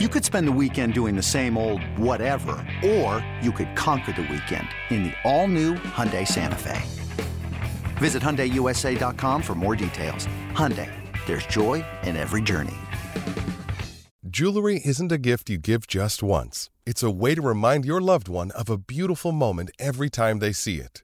You could spend the weekend doing the same old whatever, or you could conquer the weekend in the all-new Hyundai Santa Fe. Visit HyundaiUSA.com for more details. Hyundai, there's joy in every journey. Jewelry isn't a gift you give just once. It's a way to remind your loved one of a beautiful moment every time they see it.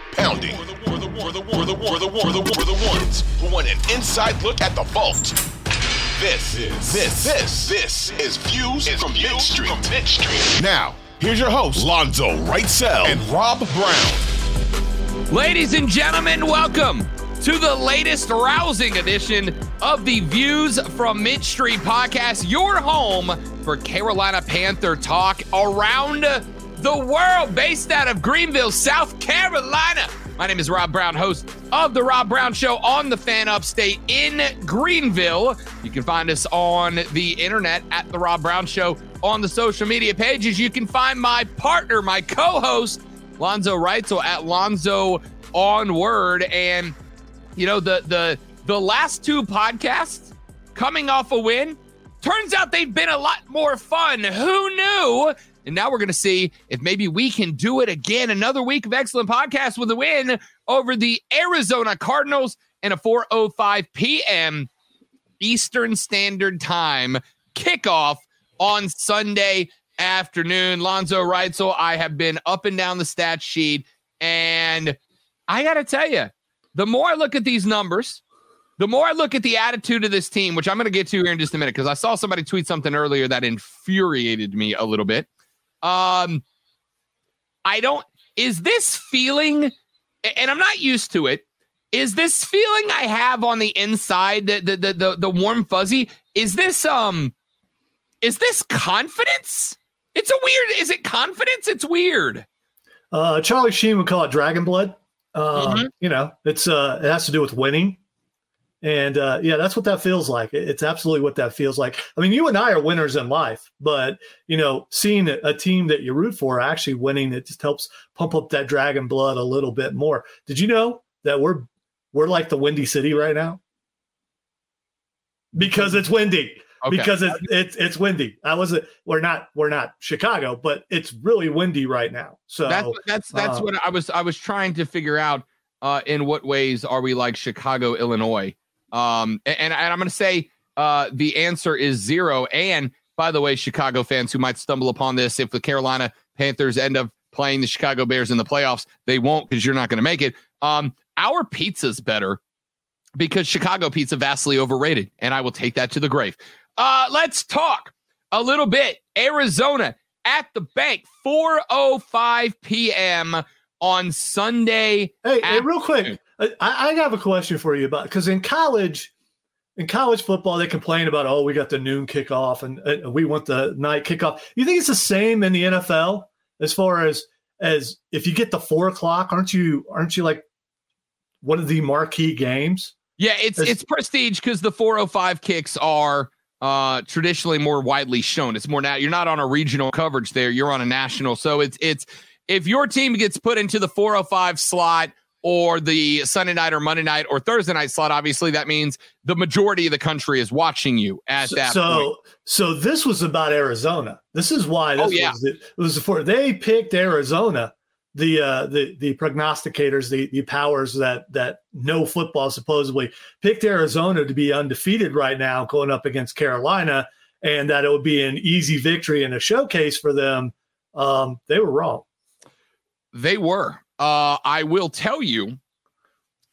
pounding. For the, for the, for the, for the, for the, for the, ones who want an inside look at the vault. This, this, this, this, this is Views is from Mid Street. Now, here's your host, Lonzo Wrightsell and Rob Brown. Ladies and gentlemen, welcome to the latest rousing edition of the Views from Mid Street podcast, your home for Carolina Panther talk around the world, based out of Greenville, South Carolina. My name is Rob Brown, host of The Rob Brown Show on the Fan Upstate in Greenville. You can find us on the internet at The Rob Brown Show on the social media pages. You can find my partner, my co host, Lonzo Wrightsell at Lonzo on Word. And, you know, the, the, the last two podcasts coming off a win, turns out they've been a lot more fun. Who knew? And now we're going to see if maybe we can do it again. Another week of excellent podcast with a win over the Arizona Cardinals and a 4:05 p.m. Eastern Standard Time kickoff on Sunday afternoon. Lonzo Wrightsell, I have been up and down the stat sheet, and I got to tell you, the more I look at these numbers, the more I look at the attitude of this team, which I'm going to get to here in just a minute, because I saw somebody tweet something earlier that infuriated me a little bit. Um, I don't. Is this feeling, and I'm not used to it. Is this feeling I have on the inside, the the the the, the warm fuzzy? Is this um, is this confidence? It's a weird. Is it confidence? It's weird. Uh, Charlie Sheen would call it dragon blood. Uh, mm-hmm. You know, it's uh, it has to do with winning. And uh, yeah, that's what that feels like. It's absolutely what that feels like. I mean, you and I are winners in life, but you know, seeing a, team that you root for actually winning, it just helps pump up that dragon blood a little bit more. Did you know that we're we're like the windy city right now? Because it's windy. Okay. Because it's it's it's windy. I wasn't. We're not. We're not Chicago, but it's really windy right now. So that's that's that's uh, what I was. I was trying to figure out. Uh, in what ways are we like Chicago, Illinois? Um, and, and I'm going to say uh, the answer is zero. And by the way, Chicago fans who might stumble upon this, if the Carolina Panthers end up playing the Chicago Bears in the playoffs, they won't because you're not going to make it. Um, our pizza's better because Chicago pizza vastly overrated, and I will take that to the grave. Uh, let's talk a little bit. Arizona at the bank, 4:05 p.m. on Sunday. Hey, hey real quick, I, I have a question for you about because in college, in college football, they complain about oh we got the noon kickoff and, and we want the night kickoff. You think it's the same in the NFL as far as as if you get the four o'clock, aren't you aren't you like one of the marquee games? Yeah, it's as, it's prestige because the 405 kicks are uh traditionally more widely shown. It's more now you're not on a regional coverage there, you're on a national. So it's it's if your team gets put into the 405 slot or the Sunday night or Monday night or Thursday night slot, obviously that means the majority of the country is watching you at so, that so, point. So this was about Arizona. This is why this oh, yeah. was, it was for they picked Arizona. The uh, the the prognosticators, the the powers that that know football supposedly picked Arizona to be undefeated right now, going up against Carolina, and that it would be an easy victory and a showcase for them. Um, they were wrong. They were. Uh, I will tell you,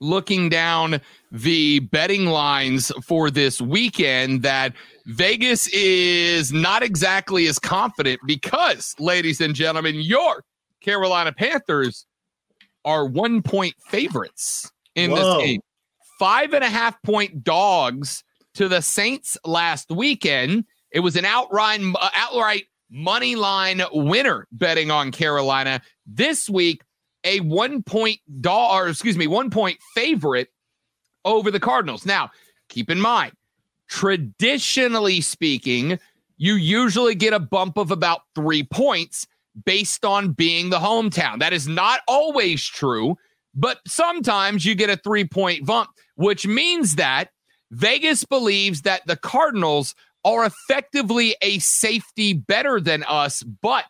looking down the betting lines for this weekend, that Vegas is not exactly as confident because, ladies and gentlemen, your Carolina Panthers are one point favorites in Whoa. this game. Five and a half point dogs to the Saints last weekend. It was an outright, uh, outright money line winner betting on Carolina. This week, a one point dollar, excuse me, one point favorite over the Cardinals. Now, keep in mind, traditionally speaking, you usually get a bump of about three points based on being the hometown. That is not always true, but sometimes you get a three point bump, which means that Vegas believes that the Cardinals are effectively a safety better than us, but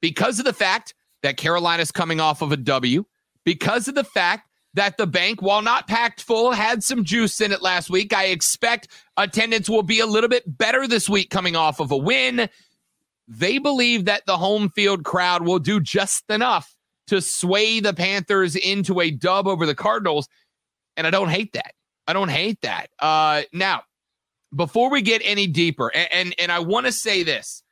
because of the fact that Carolina's coming off of a W, because of the fact that the bank, while not packed full, had some juice in it last week. I expect attendance will be a little bit better this week coming off of a win. They believe that the home field crowd will do just enough to sway the Panthers into a dub over the Cardinals. And I don't hate that. I don't hate that. Uh, now, before we get any deeper, and, and, and I want to say this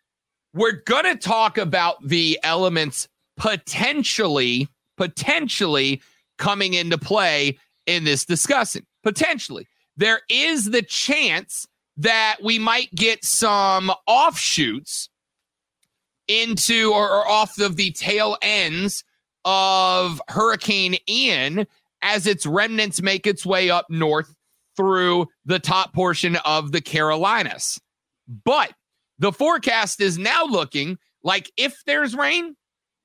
we're going to talk about the elements potentially, potentially coming into play in this discussion. Potentially. There is the chance that we might get some offshoots into or, or off of the tail ends of Hurricane Ian as its remnants make its way up north through the top portion of the Carolinas. But the forecast is now looking like if there's rain,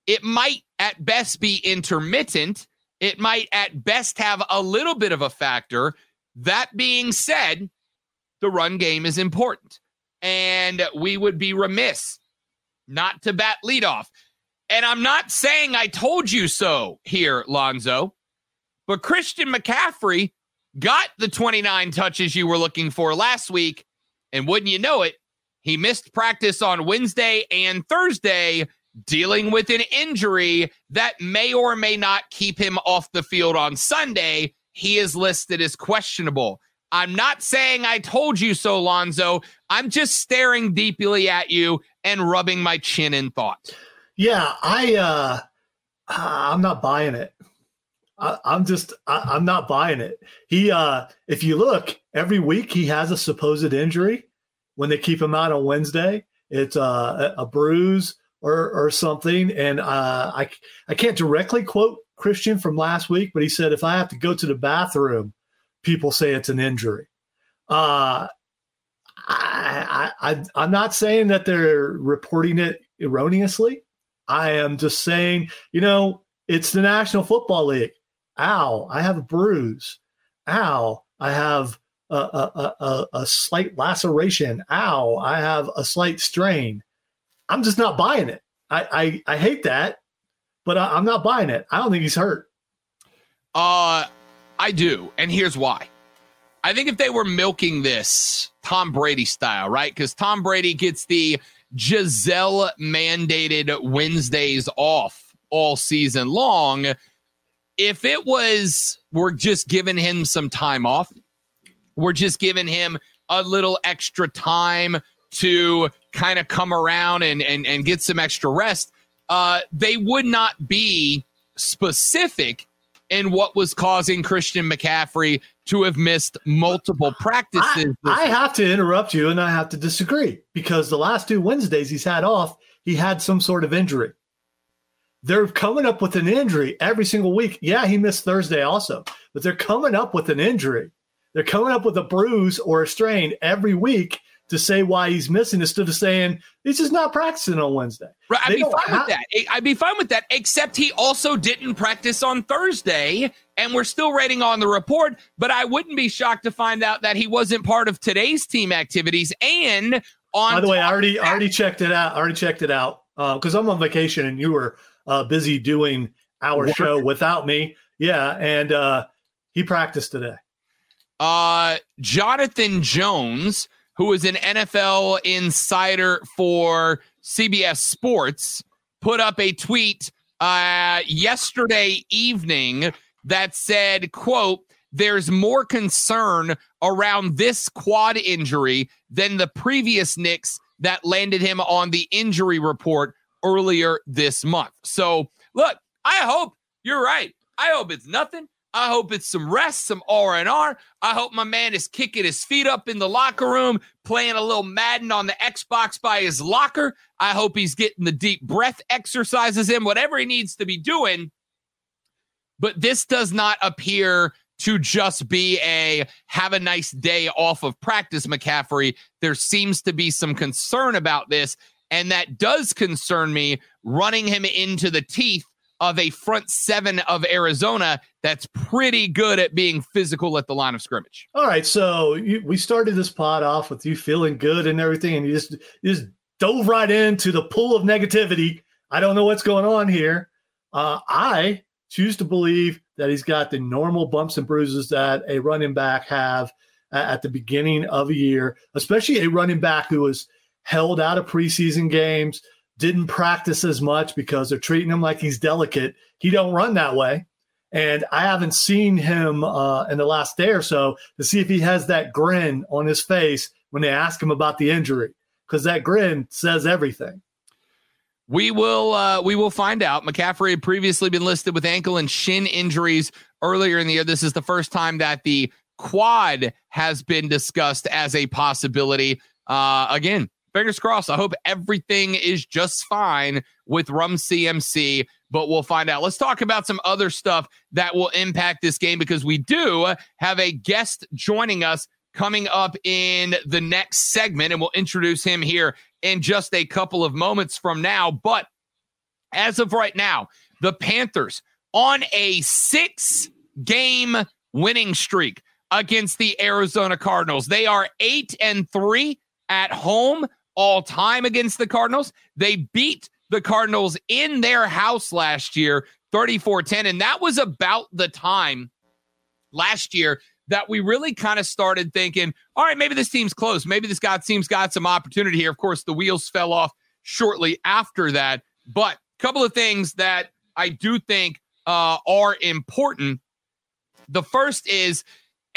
it might at best be intermittent. It might at best have a little bit of a factor. That being said, the run game is important. And we would be remiss not to bat leadoff. And I'm not saying I told you so here, Lonzo, but Christian McCaffrey got the 29 touches you were looking for last week. And wouldn't you know it, he missed practice on Wednesday and Thursday, dealing with an injury that may or may not keep him off the field on Sunday. He is listed as questionable. I'm not saying I told you so, Lonzo. I'm just staring deeply at you and rubbing my chin in thought. Yeah, I uh I'm not buying it. I, am just I, am not buying it. He uh if you look every week he has a supposed injury when they keep him out on Wednesday. It's uh, a bruise or or something. And uh I I can't directly quote Christian from last week, but he said if I have to go to the bathroom, people say it's an injury. Uh I, I, I I'm not saying that they're reporting it erroneously. I am just saying, you know, it's the National Football League. Ow, I have a bruise. Ow, I have a, a, a, a slight laceration. Ow, I have a slight strain. I'm just not buying it. I, I, I hate that, but I, I'm not buying it. I don't think he's hurt. Uh, I do. And here's why. I think if they were milking this Tom Brady style, right? Because Tom Brady gets the Gisele mandated Wednesdays off all season long. If it was, we're just giving him some time off, we're just giving him a little extra time to kind of come around and, and, and get some extra rest, uh, they would not be specific in what was causing Christian McCaffrey to have missed multiple practices. I, I, have to interrupt you and I have to disagree because the last two Wednesdays he's had off, he had some sort of injury. They're coming up with an injury every single week. Yeah, he missed Thursday also, but they're coming up with an injury. They're coming up with a bruise or a strain every week to say why he's missing instead of saying he's just not practicing on Wednesday. Right, I'd they be fine have- with that. I'd be fine with that, except he also didn't practice on Thursday, and we're still waiting on the report. But I wouldn't be shocked to find out that he wasn't part of today's team activities. And on by the way, I already that- already checked it out. I already checked it out because uh, I'm on vacation and you were uh, busy doing our show without me. Yeah, and uh, he practiced today. Uh, Jonathan Jones who is an NFL insider for CBS Sports, put up a tweet uh, yesterday evening that said, quote, there's more concern around this quad injury than the previous nicks that landed him on the injury report earlier this month. So, look, I hope you're right. I hope it's nothing. I hope it's some rest, some R&R. I hope my man is kicking his feet up in the locker room, playing a little Madden on the Xbox by his locker. I hope he's getting the deep breath exercises in, whatever he needs to be doing. But this does not appear to just be a have a nice day off of practice, McCaffrey. There seems to be some concern about this. And that does concern me running him into the teeth of a front seven of Arizona that's pretty good at being physical at the line of scrimmage. All right, so you, we started this pod off with you feeling good and everything, and you just you just dove right into the pool of negativity. I don't know what's going on here. Uh, I choose to believe that he's got the normal bumps and bruises that a running back have at the beginning of a year, especially a running back who was held out of preseason games, didn't practice as much because they're treating him like he's delicate. He don't run that way. And I haven't seen him uh, in the last day or so to see if he has that grin on his face when they ask him about the injury, because that grin says everything. We will uh, we will find out. McCaffrey had previously been listed with ankle and shin injuries earlier in the year. This is the first time that the quad has been discussed as a possibility. Uh, again, fingers crossed. I hope everything is just fine with Rum CMC, but we'll find out. Let's talk about some other stuff that will impact this game because we do have a guest joining us coming up in the next segment, and we'll introduce him here in just a couple of moments from now. But as of right now, the Panthers on a six game winning streak against the Arizona Cardinals. They are eight and three at home all time against the Cardinals. They beat the Cardinals in their house last year, 34 10. And that was about the time last year that we really kind of started thinking, all right, maybe this team's close. Maybe this guy team's got some opportunity here. Of course, the wheels fell off shortly after that. But a couple of things that I do think uh, are important. The first is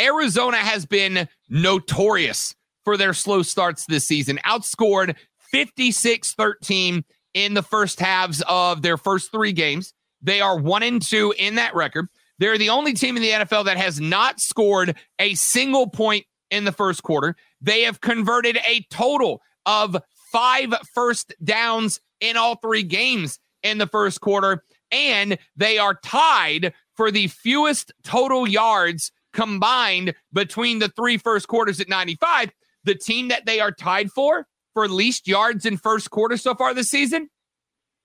Arizona has been notorious for their slow starts this season. Outscored 56 13 in the first halves of their first three games. They are one and two in that record. They're the only team in the NFL that has not scored a single point in the first quarter. They have converted a total of five first downs in all three games in the first quarter. And they are tied for the fewest total yards combined between the three first quarters at 95 the team that they are tied for for least yards in first quarter so far this season,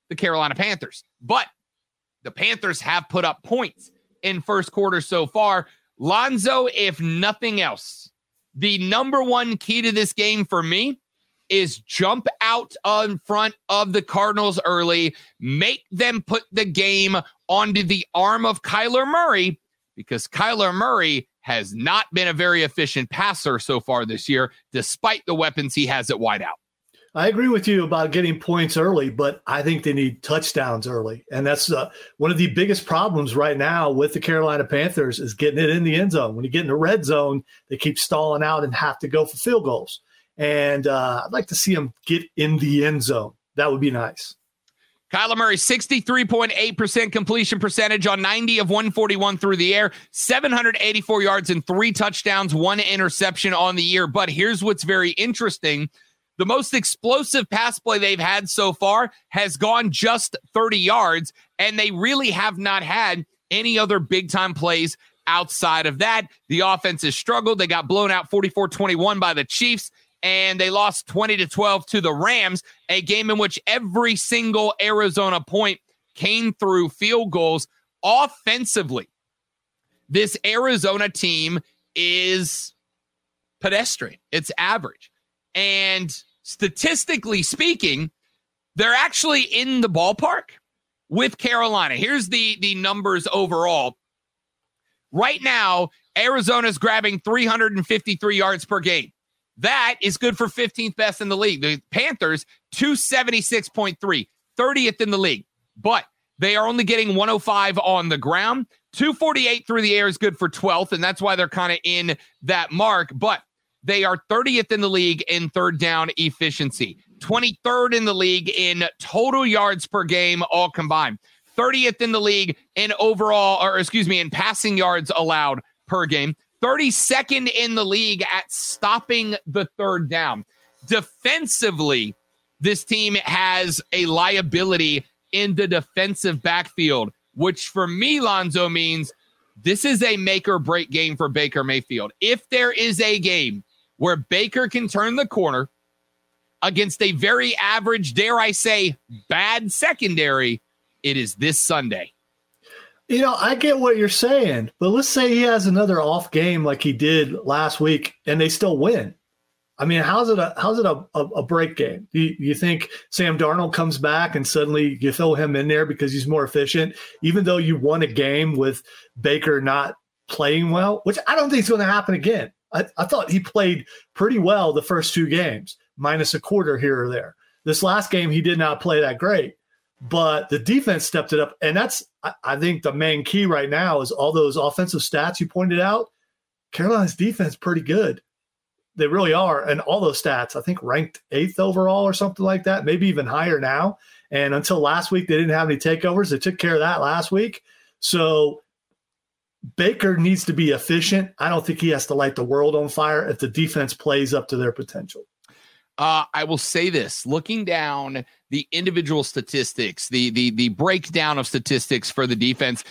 the Carolina Panthers. But the Panthers have put up points in first quarter so far. Lonzo, if nothing else, the number one key to this game for me is jump out in front of the Cardinals early, make them put the game onto the arm of Kyler Murray because Kyler Murray has not been a very efficient passer so far this year, despite the weapons he has at wideout. I agree with you about getting points early, but I think they need touchdowns early, and that's uh, one of the biggest problems right now with the Carolina Panthers is getting it in the end zone. When you get in the red zone, they keep stalling out and have to go for field goals. And uh, I'd like to see them get in the end zone. That would be nice. Kyler Murray, 63.8% completion percentage on 90 of 141 through the air, 784 yards and three touchdowns, one interception on the year. But here's what's very interesting. The most explosive pass play they've had so far has gone just 30 yards, and they really have not had any other big time plays outside of that. The offense has struggled. They got blown out 44 21 by the Chiefs and they lost 20 to 12 to the Rams, a game in which every single Arizona point came through field goals offensively. This Arizona team is pedestrian, it's average. And statistically speaking, they're actually in the ballpark with Carolina. Here's the the numbers overall. Right now, Arizona's grabbing 353 yards per game. That is good for 15th best in the league. The Panthers, 276.3, 30th in the league. But they are only getting 105 on the ground. 248 through the air is good for 12th, and that's why they're kind of in that mark. But they are 30th in the league in third down efficiency, 23rd in the league in total yards per game, all combined. 30th in the league in overall, or excuse me, in passing yards allowed per game, 32nd in the league at stopping the third down. Defensively, this team has a liability in the defensive backfield, which for me, Lonzo, means this is a make or break game for Baker Mayfield. If there is a game where Baker can turn the corner against a very average, dare I say, bad secondary, it is this Sunday. You know, I get what you're saying, but let's say he has another off game like he did last week and they still win. I mean, how's it a how's it a, a, a break game? You, you, think Sam Darnold comes back and suddenly you throw him in there because he's more efficient, even though you won a game with Baker not playing well, which I don't think is going to happen again. I, I thought he played pretty well the first two games, minus a quarter here or there. This last game, he did not play that great, but the defense stepped it up. And that's, I, think, the main key right now is all those offensive stats you pointed out. Carolina's defense pretty good. They really are. And all those stats, I think, ranked eighth overall or something like that, maybe even higher now. And until last week, they didn't have any takeovers. They took care of that last week. So Baker needs to be efficient. I don't think he has to light the world on fire if the defense plays up to their potential. Uh, I will say this: looking down the individual statistics, the the the breakdown of statistics for the defense,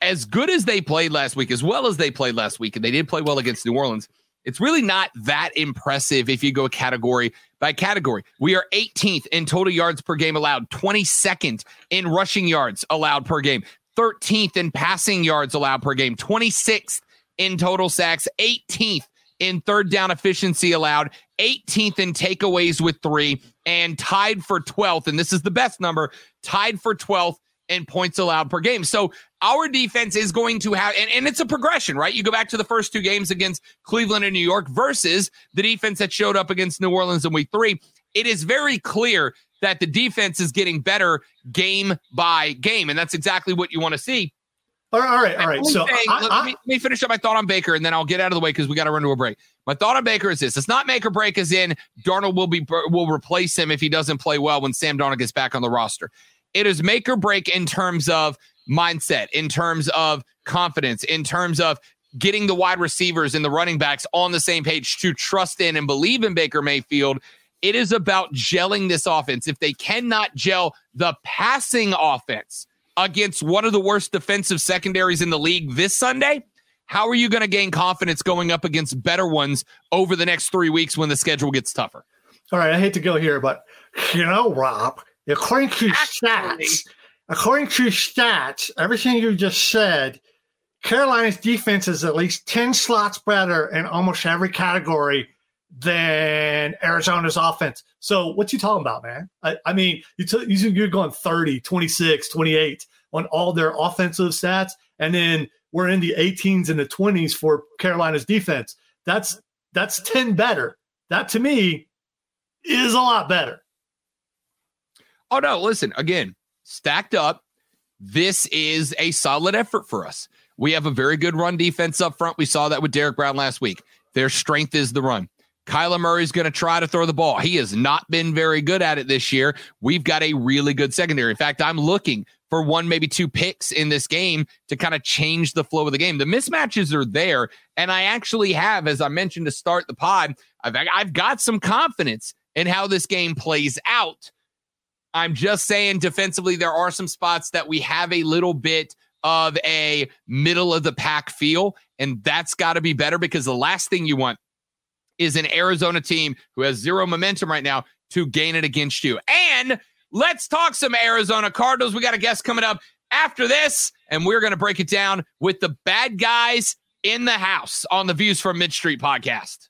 as good as they played last week, as well as they played last week, and they did play well against New Orleans. It's really not that impressive if you go category by category. We are 18th in total yards per game allowed, 22nd in rushing yards allowed per game, 13th in passing yards allowed per game, 26th in total sacks, 18th in third down efficiency allowed, 18th in takeaways with three, and tied for 12th. And this is the best number tied for 12th in points allowed per game. So our defense is going to have, and, and it's a progression, right? You go back to the first two games against Cleveland and New York versus the defense that showed up against New Orleans in week three. It is very clear that the defense is getting better game by game. And that's exactly what you want to see. All right, all right. All right. So saying, I, let, me, let, me, finish up my thought on Baker, and then I'll get out of the way because we got to run to a break. My thought on Baker is this: it's not make or break, as in Darnold will be will replace him if he doesn't play well when Sam Darnold gets back on the roster. It is make or break in terms of mindset, in terms of confidence, in terms of getting the wide receivers and the running backs on the same page to trust in and believe in Baker Mayfield it is about gelling this offense. If they cannot gel the passing offense against one of the worst defensive secondaries in the league this Sunday, how are you going to gain confidence going up against better ones over the next three weeks when the schedule gets tougher? All right, I hate to go here, but you know, Rob, according to stats, according to stats, everything you just said, Carolina's defense is at least 10 slots better in almost every category than Arizona's offense. So what you talking about, man? I, I mean, you you're going 30, 26, 28 on all their offensive stats. And then we're in the 18s and the 20s for Carolina's defense. That's that's 10 better. That to me is a lot better. Oh no, listen, again, stacked up. This is a solid effort for us. We have a very good run defense up front. We saw that with Derrick Brown last week. Their strength is the run. Kyler Murray's going to try to throw the ball. He has not been very good at it this year. We've got a really good secondary. In fact, I'm looking for one, maybe two picks in this game to kind of change the flow of the game. The mismatches are there. And I actually have, as I mentioned to start the pod, I've, I've got some confidence in how this game plays out. I'm just saying defensively, there are some spots that we have a little bit of a middle of the pack feel. And that's got to be better because the last thing you want is an Arizona team who has zero momentum right now to gain it against you. And let's talk some Arizona Cardinals. We got a guest coming up after this, and we're going to break it down with the bad guys in the house on the Views from Mid Street podcast.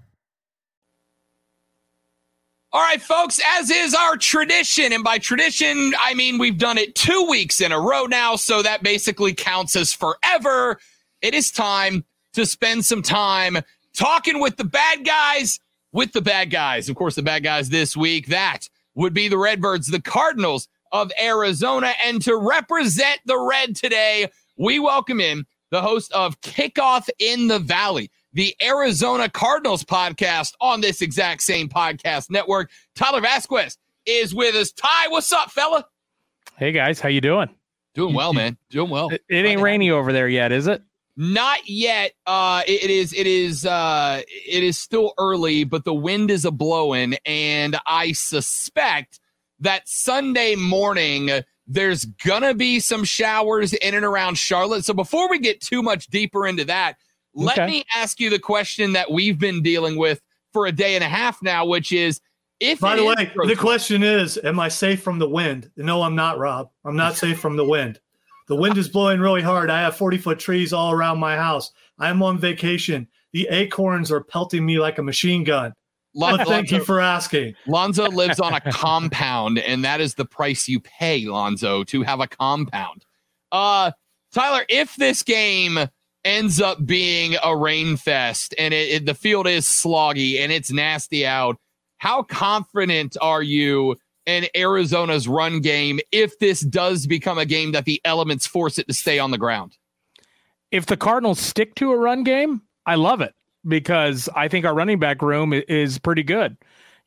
All right, folks, as is our tradition, and by tradition, I mean we've done it two weeks in a row now, so that basically counts as forever. It is time to spend some time talking with the bad guys, with the bad guys. Of course, the bad guys this week, that would be the Redbirds, the Cardinals of Arizona. And to represent the Red today, we welcome in the host of Kickoff in the Valley the Arizona Cardinals podcast on this exact same podcast network. Tyler Vasquez is with us. Ty, what's up, fella? Hey guys, how you doing? Doing well, man. Doing well. It, it ain't rainy over there yet, is it? Not yet. Uh, it, it is. It is. Uh, it is still early, but the wind is a blowing, and I suspect that Sunday morning there's gonna be some showers in and around Charlotte. So before we get too much deeper into that, let okay. me ask you the question that we've been dealing with for a day and a half now, which is if by the way, the question is, am I safe from the wind? No, I'm not, Rob. I'm not safe from the wind. The wind is blowing really hard. I have 40 foot trees all around my house. I'm on vacation. The acorns are pelting me like a machine gun. Lon- thank Lonzo, you for asking. Lonzo lives on a compound, and that is the price you pay, Lonzo, to have a compound. Uh, Tyler, if this game ends up being a rain fest and it, it, the field is sloggy and it's nasty out, how confident are you in Arizona's run game if this does become a game that the elements force it to stay on the ground? If the Cardinals stick to a run game, I love it because I think our running back room is pretty good.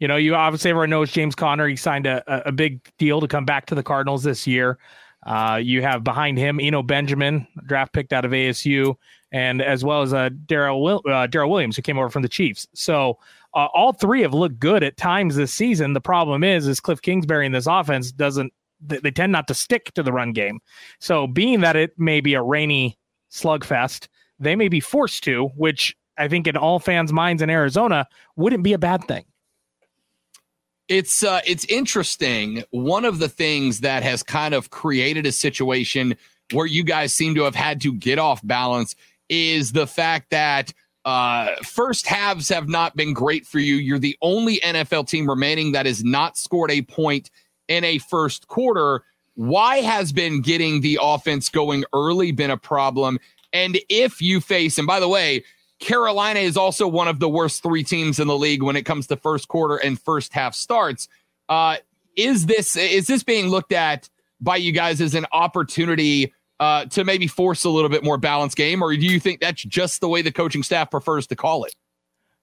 You know, you obviously everyone knows James Conner. He signed a, a big deal to come back to the Cardinals this year. Uh, you have behind him Eno Benjamin, draft picked out of ASU, and as well as uh, Darrel Will- uh, Darrel Williams, who came over from the Chiefs. So uh, all three have looked good at times this season. The problem is, is Cliff Kingsbury in this offense doesn't. They, they tend not to stick to the run game. So being that it may be a rainy slugfest, they may be forced to, which I think in all fans' minds in Arizona wouldn't be a bad thing. It's uh, it's interesting. One of the things that has kind of created a situation where you guys seem to have had to get off balance is the fact that uh, first halves have not been great for you. You're the only NFL team remaining that has not scored a point in a first quarter. Why has been getting the offense going early been a problem? And if you face, and by the way, Carolina is also one of the worst three teams in the league when it comes to first quarter and first half starts. Uh, is this is this being looked at by you guys as an opportunity uh, to maybe force a little bit more balanced game, or do you think that's just the way the coaching staff prefers to call it?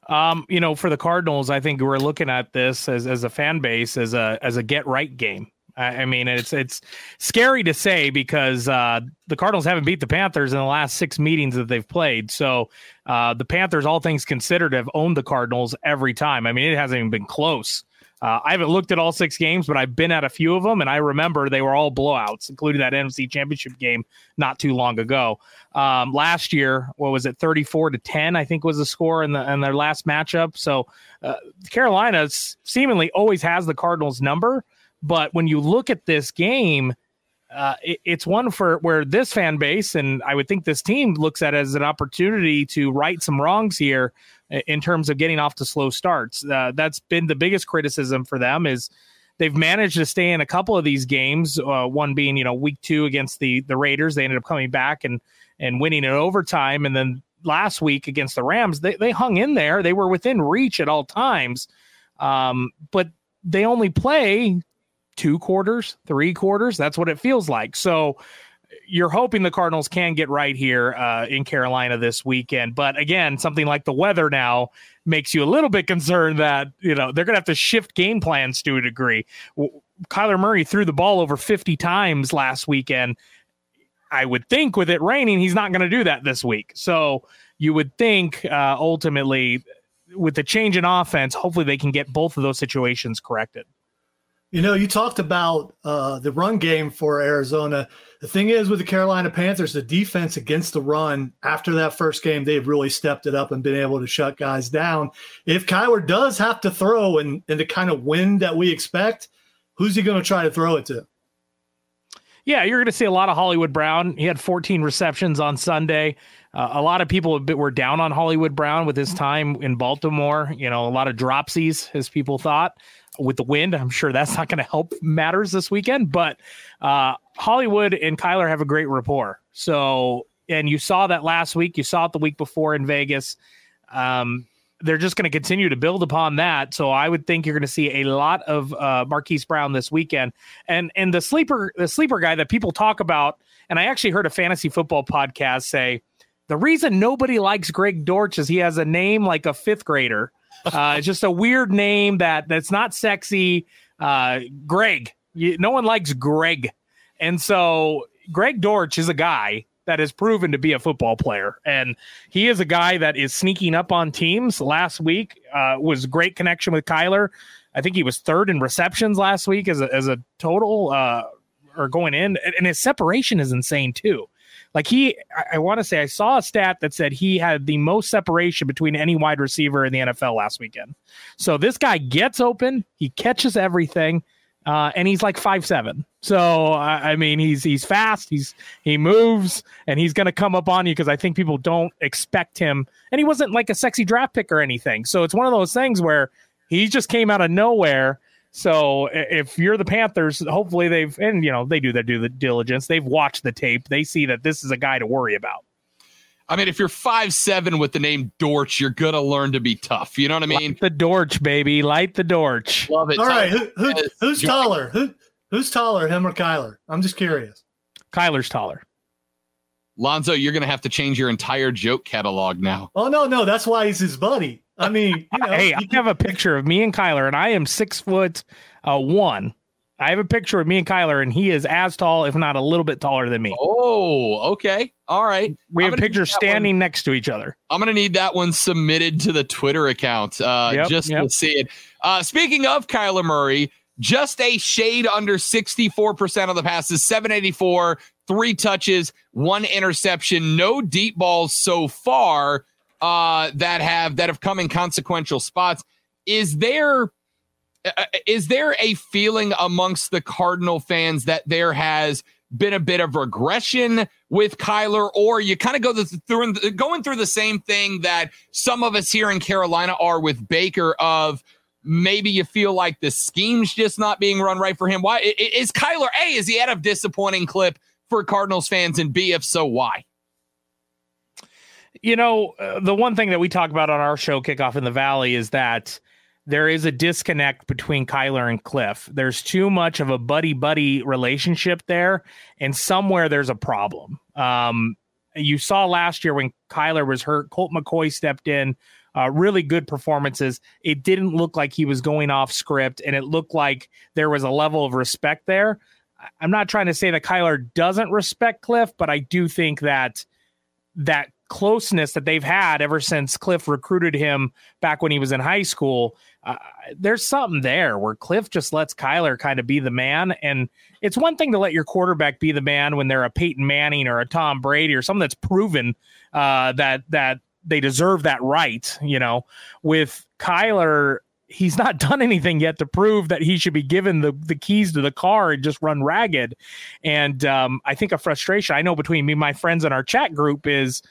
Um, you know, for the Cardinals, I think we're looking at this as as a fan base as a as a get right game. I mean, it's it's scary to say because uh, the Cardinals haven't beat the Panthers in the last six meetings that they've played. So uh, the Panthers, all things considered, have owned the Cardinals every time. I mean, it hasn't even been close. Uh, I haven't looked at all six games, but I've been at a few of them, and I remember they were all blowouts, including that NFC Championship game not too long ago. Um, last year, what was it, thirty-four to ten? I think was the score in the in their last matchup. So uh, Carolina seemingly always has the Cardinals' number. But when you look at this game, uh, it, it's one for where this fan base and I would think this team looks at as an opportunity to right some wrongs here in terms of getting off to slow starts. Uh, that's been the biggest criticism for them is they've managed to stay in a couple of these games. Uh, one being you know week two against the the Raiders, they ended up coming back and and winning in overtime, and then last week against the Rams, they they hung in there. They were within reach at all times, um, but they only play two quarters, three quarters. That's what it feels like. So you're hoping the Cardinals can get right here uh, in Carolina this weekend. But again, something like the weather now makes you a little bit concerned that you know they're going to have to shift game plans to a degree. Kyler Murray threw the ball over 50 times last weekend. I would think with it raining, he's not going to do that this week. So you would think uh, ultimately with the change in offense, hopefully they can get both of those situations corrected. You know, you talked about uh, the run game for Arizona. The thing is, with the Carolina Panthers, the defense against the run after that first game, they've really stepped it up and been able to shut guys down. If Kyler does have to throw and, and the kind of win that we expect, who's he going to try to throw it to? Yeah, you're going to see a lot of Hollywood Brown. He had 14 receptions on Sunday. Uh, a lot of people were down on Hollywood Brown with his time in Baltimore. You know, a lot of dropsies, as people thought, with the wind. I'm sure that's not going to help matters this weekend. But uh, Hollywood and Kyler have a great rapport. So, and you saw that last week. You saw it the week before in Vegas. Um, they're just going to continue to build upon that. So I would think you're going to see a lot of uh, Marquise Brown this weekend. And and the sleeper the sleeper guy that people talk about, and I actually heard a fantasy football podcast say the reason nobody likes Greg Dortch is he has a name like a fifth grader. Uh, it's just a weird name that that's not sexy. Uh, Greg, you, no one likes Greg, and so Greg Dortch is a guy that has proven to be a football player, and he is a guy that is sneaking up on teams. Last week uh, was great connection with Kyler. I think he was third in receptions last week as a as a total uh, or going in, and his separation is insane too. Like he, I, I want to say I saw a stat that said he had the most separation between any wide receiver in the NFL last weekend. So this guy gets open, he catches everything, uh, and he's like five seven. So I, I mean, he's he's fast, he's he moves, and he's going to come up on you because I think people don't expect him. And he wasn't like a sexy draft pick or anything. So it's one of those things where he just came out of nowhere so if you're the Panthers, hopefully they've and you know they do their due diligence. They've watched the tape. They see that this is a guy to worry about. I mean, if you're five seven with the name Dortch, you're gonna learn to be tough. You know what I mean? Light the Dortch, baby. Light the Dortch. Love it. All right, who, who, who's taller? Who, who's taller, him or Kyler? I'm just curious. Kyler's taller. Lonzo, you're gonna have to change your entire joke catalog now. Oh no, no, that's why he's his buddy. I mean, you know, hey, I have a picture of me and Kyler, and I am six foot uh, one. I have a picture of me and Kyler, and he is as tall, if not a little bit taller than me. Oh, okay. All right. We have pictures standing one. next to each other. I'm going to need that one submitted to the Twitter account uh, yep, just yep. to see it. Uh, speaking of Kyler Murray, just a shade under 64% of the passes, 784, three touches, one interception, no deep balls so far uh, that have that have come in consequential spots. Is there uh, is there a feeling amongst the Cardinal fans that there has been a bit of regression with Kyler, or you kind of go through going through the same thing that some of us here in Carolina are with Baker of maybe you feel like the scheme's just not being run right for him. Why is Kyler A? Is he at a disappointing clip for Cardinals fans, and B, if so, why? You know, uh, the one thing that we talk about on our show, Kickoff in the Valley, is that there is a disconnect between Kyler and Cliff. There's too much of a buddy buddy relationship there, and somewhere there's a problem. Um, you saw last year when Kyler was hurt, Colt McCoy stepped in. Uh, really good performances. It didn't look like he was going off script, and it looked like there was a level of respect there. I'm not trying to say that Kyler doesn't respect Cliff, but I do think that that closeness that they've had ever since Cliff recruited him back when he was in high school. Uh, there's something there where Cliff just lets Kyler kind of be the man. And it's one thing to let your quarterback be the man when they're a Peyton Manning or a Tom Brady or something that's proven uh, that that they deserve that right. You know, with Kyler, he's not done anything yet to prove that he should be given the, the keys to the car and just run ragged. And um, I think a frustration I know between me and my friends in our chat group is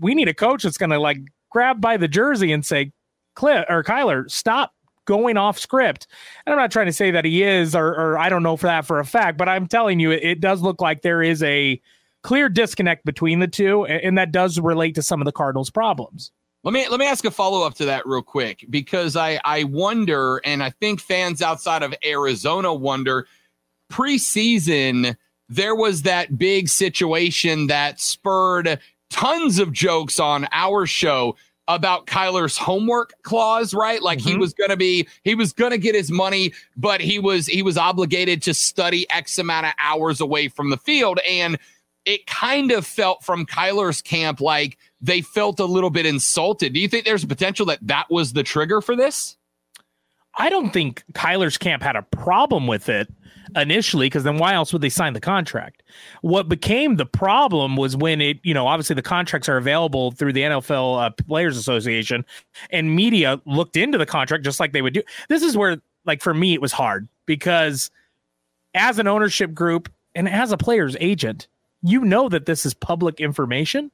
we need a coach that's going to like grab by the jersey and say, Cliff or Kyler, stop going off script. And I'm not trying to say that he is, or, or I don't know for that for a fact, but I'm telling you, it, it does look like there is a clear disconnect between the two, and, and that does relate to some of the Cardinals' problems. Let me let me ask a follow up to that real quick because I I wonder, and I think fans outside of Arizona wonder. Preseason, there was that big situation that spurred tons of jokes on our show about Kyler's homework clause, right? Like mm-hmm. he was going to be he was going to get his money, but he was he was obligated to study X amount of hours away from the field and it kind of felt from Kyler's camp like they felt a little bit insulted. Do you think there's a potential that that was the trigger for this? I don't think Kyler's camp had a problem with it initially because then why else would they sign the contract? What became the problem was when it, you know, obviously the contracts are available through the NFL uh, Players Association and media looked into the contract just like they would do. This is where, like, for me, it was hard because as an ownership group and as a player's agent, you know that this is public information.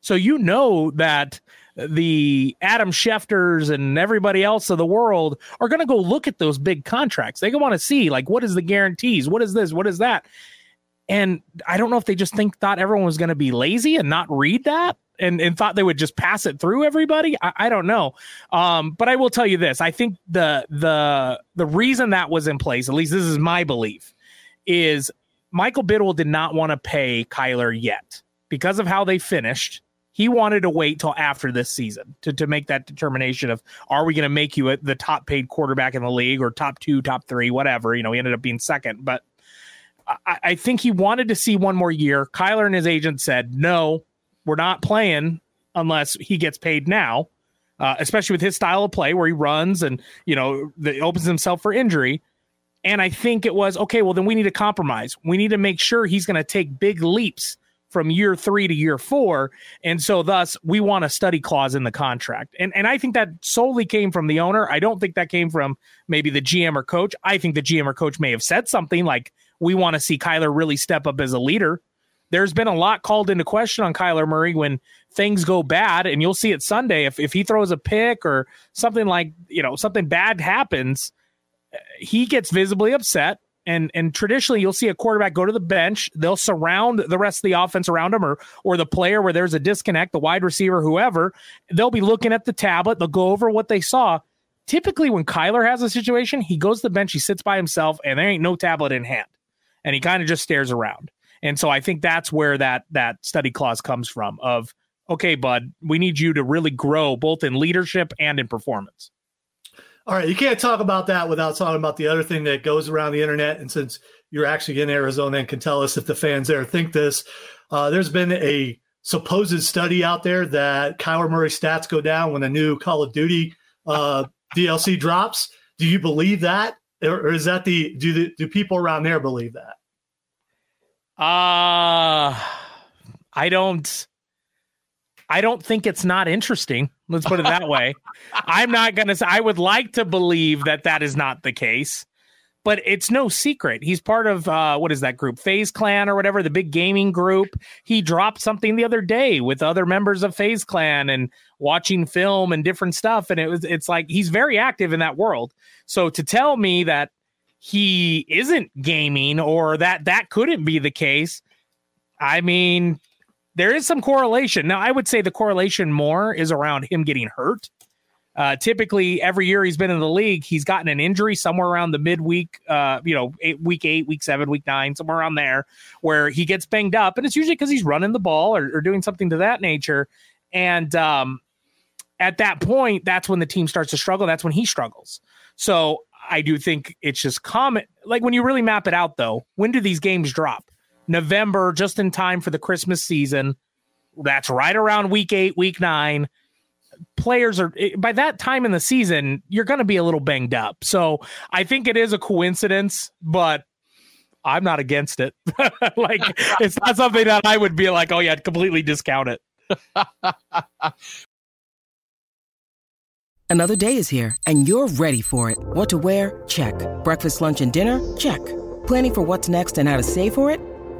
So you know that the Adam Schefters and everybody else of the world are going to go look at those big contracts. They want to see like what is the guarantees, what is this, what is that, and I don't know if they just think thought everyone was going to be lazy and not read that. And, and thought they would just pass it through everybody. I, I don't know, um, but I will tell you this: I think the the the reason that was in place, at least this is my belief, is Michael Bidwill did not want to pay Kyler yet because of how they finished he wanted to wait till after this season to, to make that determination of are we going to make you the top paid quarterback in the league or top two, top three, whatever. You know, he ended up being second, but I, I think he wanted to see one more year. Kyler and his agent said, no, we're not playing unless he gets paid now, uh, especially with his style of play where he runs and, you know, the, opens himself for injury. And I think it was okay. Well, then we need to compromise. We need to make sure he's going to take big leaps from year three to year four. And so thus we want a study clause in the contract. And and I think that solely came from the owner. I don't think that came from maybe the GM or coach. I think the GM or coach may have said something like, we want to see Kyler really step up as a leader. There's been a lot called into question on Kyler Murray when things go bad, and you'll see it Sunday. If if he throws a pick or something like, you know, something bad happens, he gets visibly upset and and traditionally you'll see a quarterback go to the bench. They'll surround the rest of the offense around him or or the player where there's a disconnect the wide receiver whoever. They'll be looking at the tablet. They'll go over what they saw. Typically when kyler has a situation he goes to the bench he sits by himself and there ain't no tablet in hand. And he kind of just stares around. And so i think that's where that that study clause comes from of okay bud we need you to really grow both in leadership and in performance all right, you can't talk about that without talking about the other thing that goes around the internet. And since you're actually in Arizona and can tell us if the fans there think this, uh, there's been a supposed study out there that Kyler Murray stats go down when a new Call of Duty uh, DLC drops. Do you believe that, or, is that the do the, do people around there believe that? Uh I don't. I don't think it's not interesting. Let's put it that way. I'm not going to say, I would like to believe that that is not the case, but it's no secret. He's part of, uh, what is that group? FaZe Clan or whatever, the big gaming group. He dropped something the other day with other members of FaZe Clan and watching film and different stuff. And it was, it's like he's very active in that world. So to tell me that he isn't gaming or that that couldn't be the case, I mean, there is some correlation. Now, I would say the correlation more is around him getting hurt. Uh, typically, every year he's been in the league, he's gotten an injury somewhere around the midweek, uh, you know, eight, week eight, week seven, week nine, somewhere around there, where he gets banged up, and it's usually because he's running the ball or, or, doing something to that nature. And um, at that point, that's when the team starts to struggle. That's when he struggles. So I do think it's just common. Like when you really map it out, though, when do these games drop? November, just in time for the Christmas season. That's right around week eight, week nine. Players are by that time in the season, you're going to be a little banged up. So I think it is a coincidence, but I'm not against it. like it's not something that I would be like, oh yeah, completely discount it. Another day is here, and you're ready for it. What to wear? Check. Breakfast, lunch, and dinner? Check. Planning for what's next and how to save for it?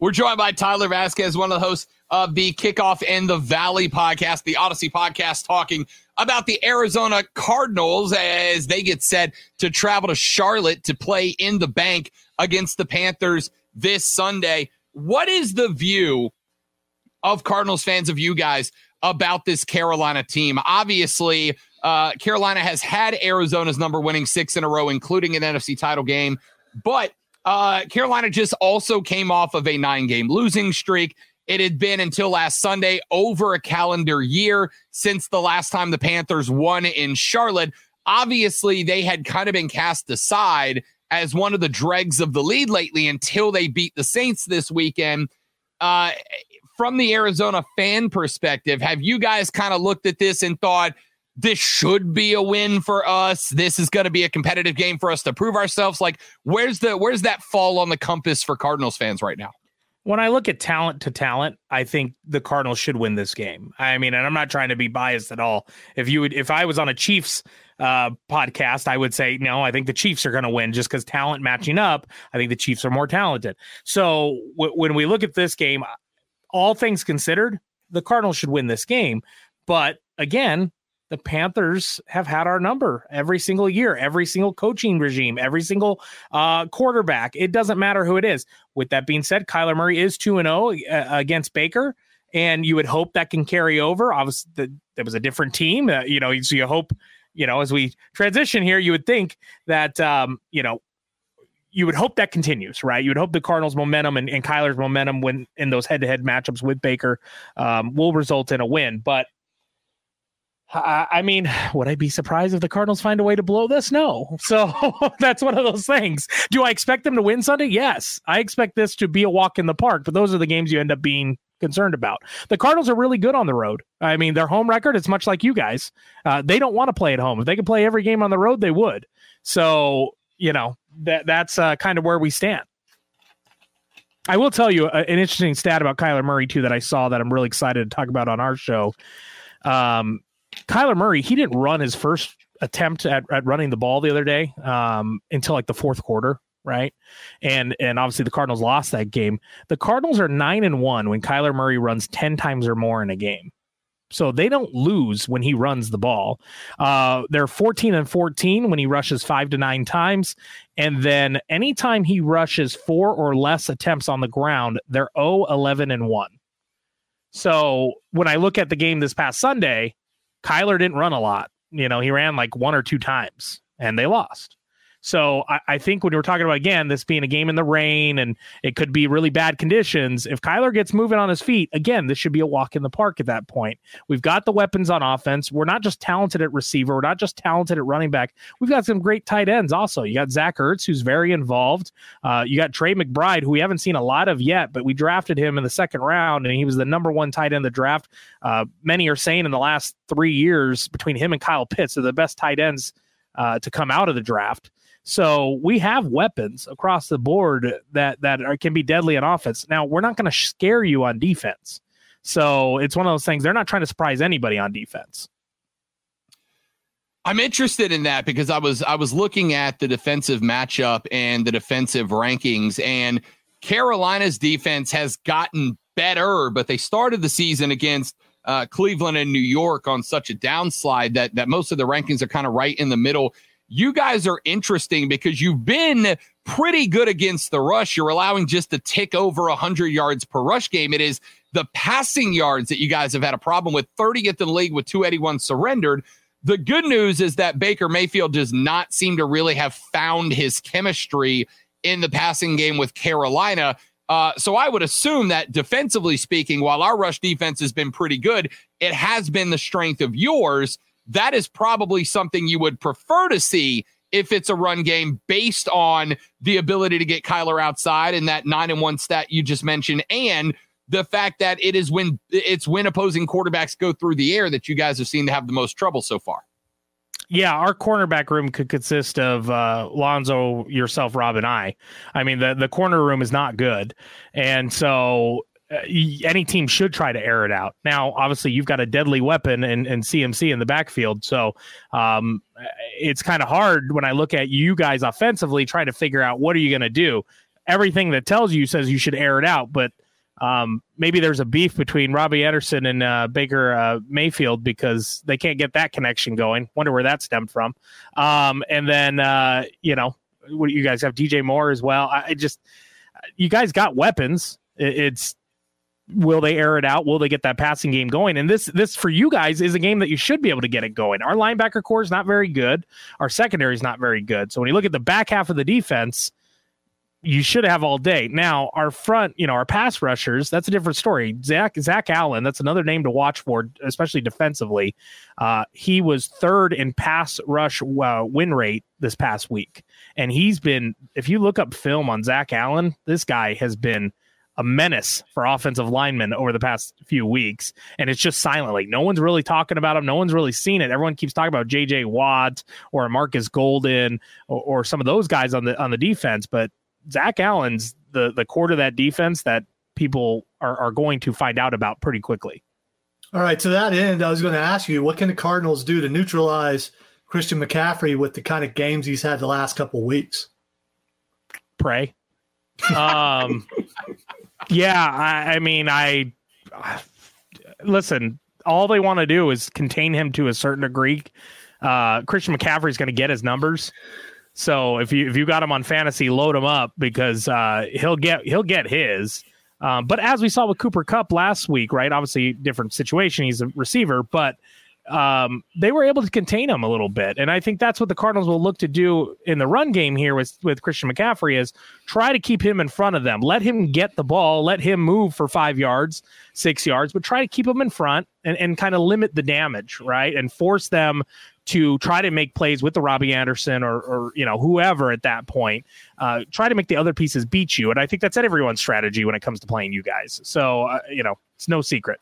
We're joined by Tyler Vasquez, one of the hosts of the Kickoff in the Valley podcast, the Audacy podcast, talking about the Arizona Cardinals as they get set to travel to Charlotte to play in the bank against the Panthers this Sunday. What is the view of Cardinals fans of you guys about this Carolina team? Obviously, uh, Carolina has had Arizona's number winning six in a row, including an NFC title game, but uh, Carolina just also came off of a nine game losing streak. It had been until last Sunday over a calendar year since the last time the Panthers won in Charlotte. Obviously, they had kind of been cast aside as one of the dregs of the lead lately until they beat the Saints this weekend. Uh, from the Arizona fan perspective, have you guys kind of looked at this and thought, this should be a win for us. This is going to be a competitive game for us to prove ourselves. Like, where's the where's that fall on the compass for Cardinals fans right now? When I look at talent to talent, I think the Cardinals should win this game. I mean, and I'm not trying to be biased at all. If you would, if I was on a Chiefs uh, podcast, I would say no. I think the Chiefs are going to win just because talent matching up. I think the Chiefs are more talented. So w- when we look at this game, all things considered, the Cardinals should win this game. But again, the Panthers have had our number every single year, every single coaching regime, every single uh, quarterback. It doesn't matter who it is. With that being said, Kyler Murray is 2 and 0 uh, against Baker, and you would hope that can carry over. Obviously, the, there was a different team, uh, you know, so you hope, you know, as we transition here, you would think that, um, you know, you would hope that continues, right? You would hope the Cardinals' momentum and, and Kyler's momentum when in those head-to-head matchups with Baker um, will result in a win. But I mean, would I be surprised if the Cardinals find a way to blow this? No. So that's one of those things. Do I expect them to win Sunday? Yes. I expect this to be a walk in the park, but those are the games you end up being concerned about. The Cardinals are really good on the road. I mean, their home record is much like you guys. Uh, they don't want to play at home. If they could play every game on the road, they would. So, you know, that that's uh, kind of where we stand. I will tell you uh, an interesting stat about Kyler Murray, too, that I saw that I'm really excited to talk about on our show. Um, Kyler Murray, he didn't run his first attempt at, at running the ball the other day um, until like the fourth quarter, right? And and obviously the Cardinals lost that game. The Cardinals are nine and one when Kyler Murray runs ten times or more in a game. So they don't lose when he runs the ball. Uh, they're 14 and 14 when he rushes five to nine times. And then anytime he rushes four or less attempts on the ground, they're 0, 11, and 1. So when I look at the game this past Sunday, Kyler didn't run a lot. You know, he ran like one or two times and they lost. So I, I, think when we're talking about again this being a game in the rain and it could be really bad conditions, if Kyler gets moving on his feet, again, this should be a walk in the park at that point. We've got the weapons on offense. We're not just talented at receiver. We're not just talented at running back. We've got some great tight ends also. You got Zach Ertz, who's very involved. Uh, you got Trey McBride, who we haven't seen a lot of yet, but we drafted him in the second round and he was the number one tight end in the draft. Uh, many are saying in the last three years between him and Kyle Pitts are the best tight ends uh, to come out of the draft. So we have weapons across the board that that are, can be deadly in offense. Now we're not going to scare you on defense. So it's one of those things. They're not trying to surprise anybody on defense. I'm interested in that because I was I was looking at the defensive matchup and the defensive rankings, and Carolina's defense has gotten better, but they started the season against uh, Cleveland and New York on such a downslide that that most of the rankings are kind of right in the middle you guys are interesting because you've been pretty good against the rush. You're allowing just to tick over 100 yards per rush game. It is the passing yards that you guys have had a problem with 30th in the league with 281 surrendered. The good news is that Baker Mayfield does not seem to really have found his chemistry in the passing game with Carolina. Uh, so I would assume that defensively speaking, while our rush defense has been pretty good, it has been the strength of yours that is probably something you would prefer to see if it's a run game based on the ability to get Kyler outside and that nine and one stat you just mentioned, and the fact that it is when it's when opposing quarterbacks go through the air that you guys have seen to have the most trouble so far. Yeah, our cornerback room could consist of uh, Lonzo, yourself, Rob, and I. I mean, the the corner room is not good, and so uh, any team should try to air it out. Now, obviously, you've got a deadly weapon and, and CMC in the backfield, so um, it's kind of hard when I look at you guys offensively trying to figure out what are you going to do. everything that tells you says you should air it out, but um, maybe there's a beef between Robbie Anderson and uh, Baker uh, Mayfield because they can't get that connection going. Wonder where that stemmed from. Um, and then uh, you know, what you guys have DJ Moore as well. I, I just you guys got weapons. It, it's will they air it out? Will they get that passing game going? And this this for you guys is a game that you should be able to get it going. Our linebacker core is not very good. Our secondary is not very good. So when you look at the back half of the defense you should have all day. Now, our front, you know, our pass rushers, that's a different story. Zach Zach Allen, that's another name to watch for, especially defensively. Uh, he was third in pass rush uh, win rate this past week, and he's been. If you look up film on Zach Allen, this guy has been a menace for offensive linemen over the past few weeks, and it's just silently. No one's really talking about him. No one's really seen it. Everyone keeps talking about J.J. Watt or Marcus Golden or, or some of those guys on the on the defense, but Zach Allen's the the core to that defense that people are, are going to find out about pretty quickly. All right. To that end, I was going to ask you, what can the Cardinals do to neutralize Christian McCaffrey with the kind of games he's had the last couple weeks? Pray. Um, yeah, I, I mean, I listen. All they want to do is contain him to a certain degree. Uh, Christian McCaffrey is going to get his numbers. So if you if you got him on fantasy, load him up because uh, he'll get he'll get his. Um, but as we saw with Cooper Kupp last week, right? Obviously, different situation. He's a receiver, but um, they were able to contain him a little bit, and I think that's what the Cardinals will look to do in the run game here with with Christian McCaffrey is try to keep him in front of them, let him get the ball, let him move for five yards, six yards, but try to keep him in front and, and kind of limit the damage, right, and force them to try to make plays with the Robbie Anderson or, or you know whoever at that point. Uh, try to make the other pieces beat you, and I think that's everyone's strategy when it comes to playing you guys. So uh, you know it's no secret.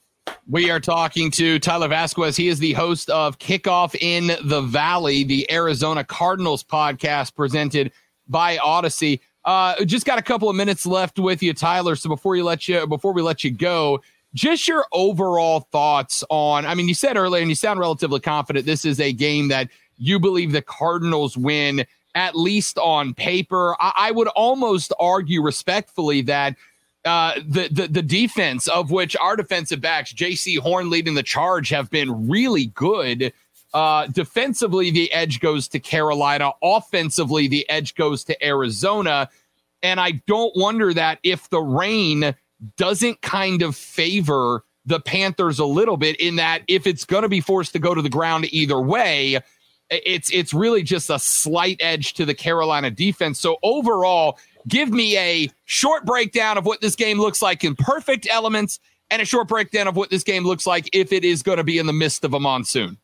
We are talking to Tyler Vasquez. He is the host of Kickoff in the Valley, the Arizona Cardinals podcast presented by Audacy. Uh, just got a couple of minutes left with you, Tyler. So before you let you before we let you go, just your overall thoughts on. I mean, you said earlier, and you sound relatively confident. This is a game that you believe the Cardinals win, at least on paper. I, I would almost argue respectfully that uh, the, the the defense of which our defensive backs, Jaycee Horn leading the charge, have been really good. Uh, defensively, the edge goes to Carolina. Offensively, the edge goes to Arizona. And I don't wonder that if the rain doesn't kind of favor the Panthers a little bit in that if it's going to be forced to go to the ground either way, it's it's really just a slight edge to the Carolina defense. So overall, give me a short breakdown of what this game looks like in perfect elements and a short breakdown of what this game looks like if it is going to be in the midst of a monsoon.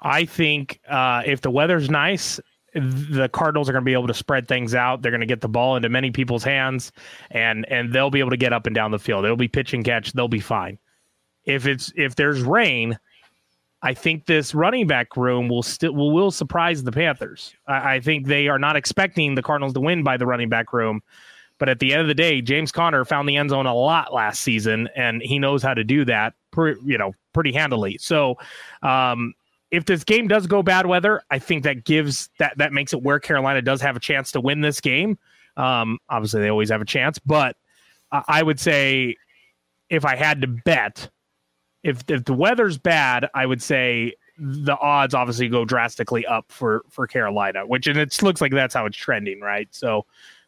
I think uh, if the weather's nice the Cardinals are going to be able to spread things out. They're going to get the ball into many people's hands, and and they'll be able to get up and down the field. It'll be pitch and catch. They'll be fine. If it's if there's rain, I think this running back room will still will, will surprise the Panthers. I, I think they are not expecting the Cardinals to win by the running back room. But at the end of the day, James Conner found the end zone a lot last season, and he knows how to do that, per, you know, pretty handily. So, um, if this game does go bad weather, I think that gives that that makes it where Carolina does have a chance to win this game. Um, obviously, they always have a chance, but I would say if I had to bet, if if the weather's bad, I would say the odds obviously go drastically up for for Carolina, which and it looks like that's how it's trending, right? So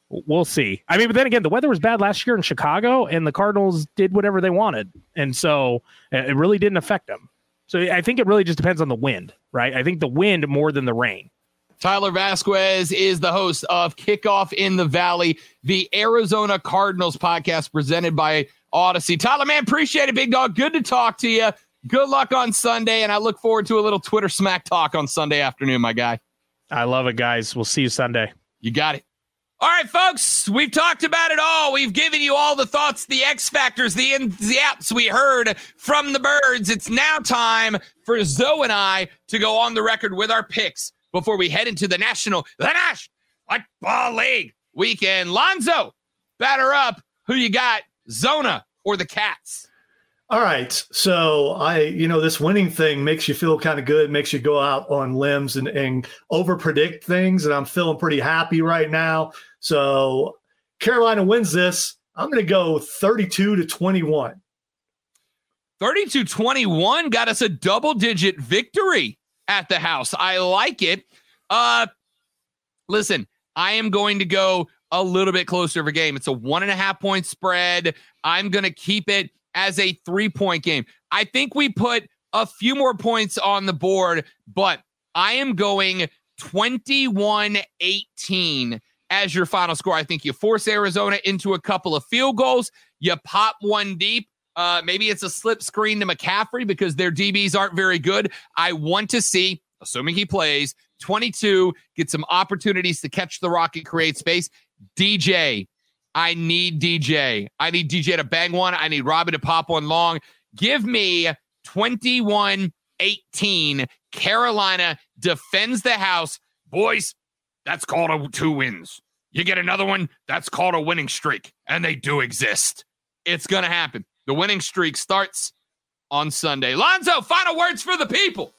we'll see. I mean, but then again, the weather was bad last year in Chicago, and the Cardinals did whatever they wanted, and so uh, it really didn't affect them. So I think it really just depends on the wind, right? I think the wind more than the rain. Tyler Vasquez is the host of Kickoff in the Valley, the Arizona Cardinals podcast presented by Audacy. Tyler, man, appreciate it, big dog. Good to talk to you. Good luck on Sunday, and I look forward to a little Twitter smack talk on Sunday afternoon, my guy. I love it, guys. We'll see you Sunday. You got it. All right, folks, we've talked about it all. We've given you all the thoughts, the X factors, the ins, the outs we heard from the birds. It's now time for Zoe and I to go on the record with our picks before we head into the National the National Football League weekend. Lonzo, batter up. Who you got, Zona or the Cats? All right. So I, you know, this winning thing makes you feel kind of good, makes you go out on limbs and, and over predict things. And I'm feeling pretty happy right now. So Carolina wins this. I'm going to go 32 to 21. 32 21 got us a double digit victory at the house. I like it. Uh, listen, I am going to go a little bit closer of a game. It's a one and a half point spread. I'm going to keep it as a three point game. I think we put a few more points on the board, but I am going 21 18 as your final score. I think you force Arizona into a couple of field goals, you pop one deep. Uh, maybe it's a slip screen to McCaffrey because their DBs aren't very good. I want to see, assuming he plays, 22, get some opportunities to catch the rock and create space. DJ, I need DJ. I need DJ to bang one. I need Robbie to pop one long. Give me 21 18. Carolina defends the house. Boys, that's called a two wins. You get another one, that's called a winning streak. And they do exist. It's going to happen. The winning streak starts on Sunday. Lonzo, final words for the people.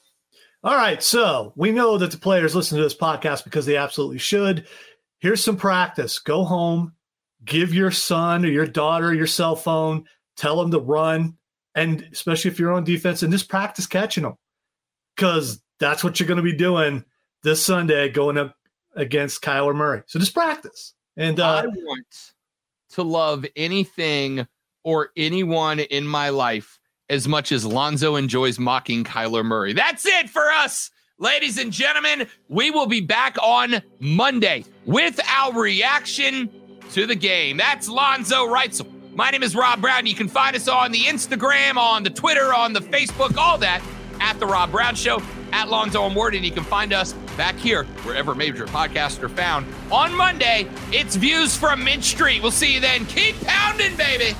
All right. So we know that the players listen to this podcast because they absolutely should. Here's some practice. Go home, give your son or your daughter your cell phone, tell them to run, and especially if you're on defense, and just practice catching them because that's what you're going to be doing this Sunday going up against Kyler Murray. So just practice. And uh, I want to love anything or anyone in my life as much as Lonzo enjoys mocking Kyler Murray. That's it for us. Ladies and gentlemen, we will be back on Monday with our reaction to the game. That's Lonzo Wrightsell. My name is Rob Brown. You can find us on the Instagram, on the Twitter, on the Facebook, all that at The Rob Brown Show, at Lonzo and Word. And you can find us back here wherever major podcasts are found. On Monday, it's Views from Mint Street. We'll see you then. Keep pounding, baby.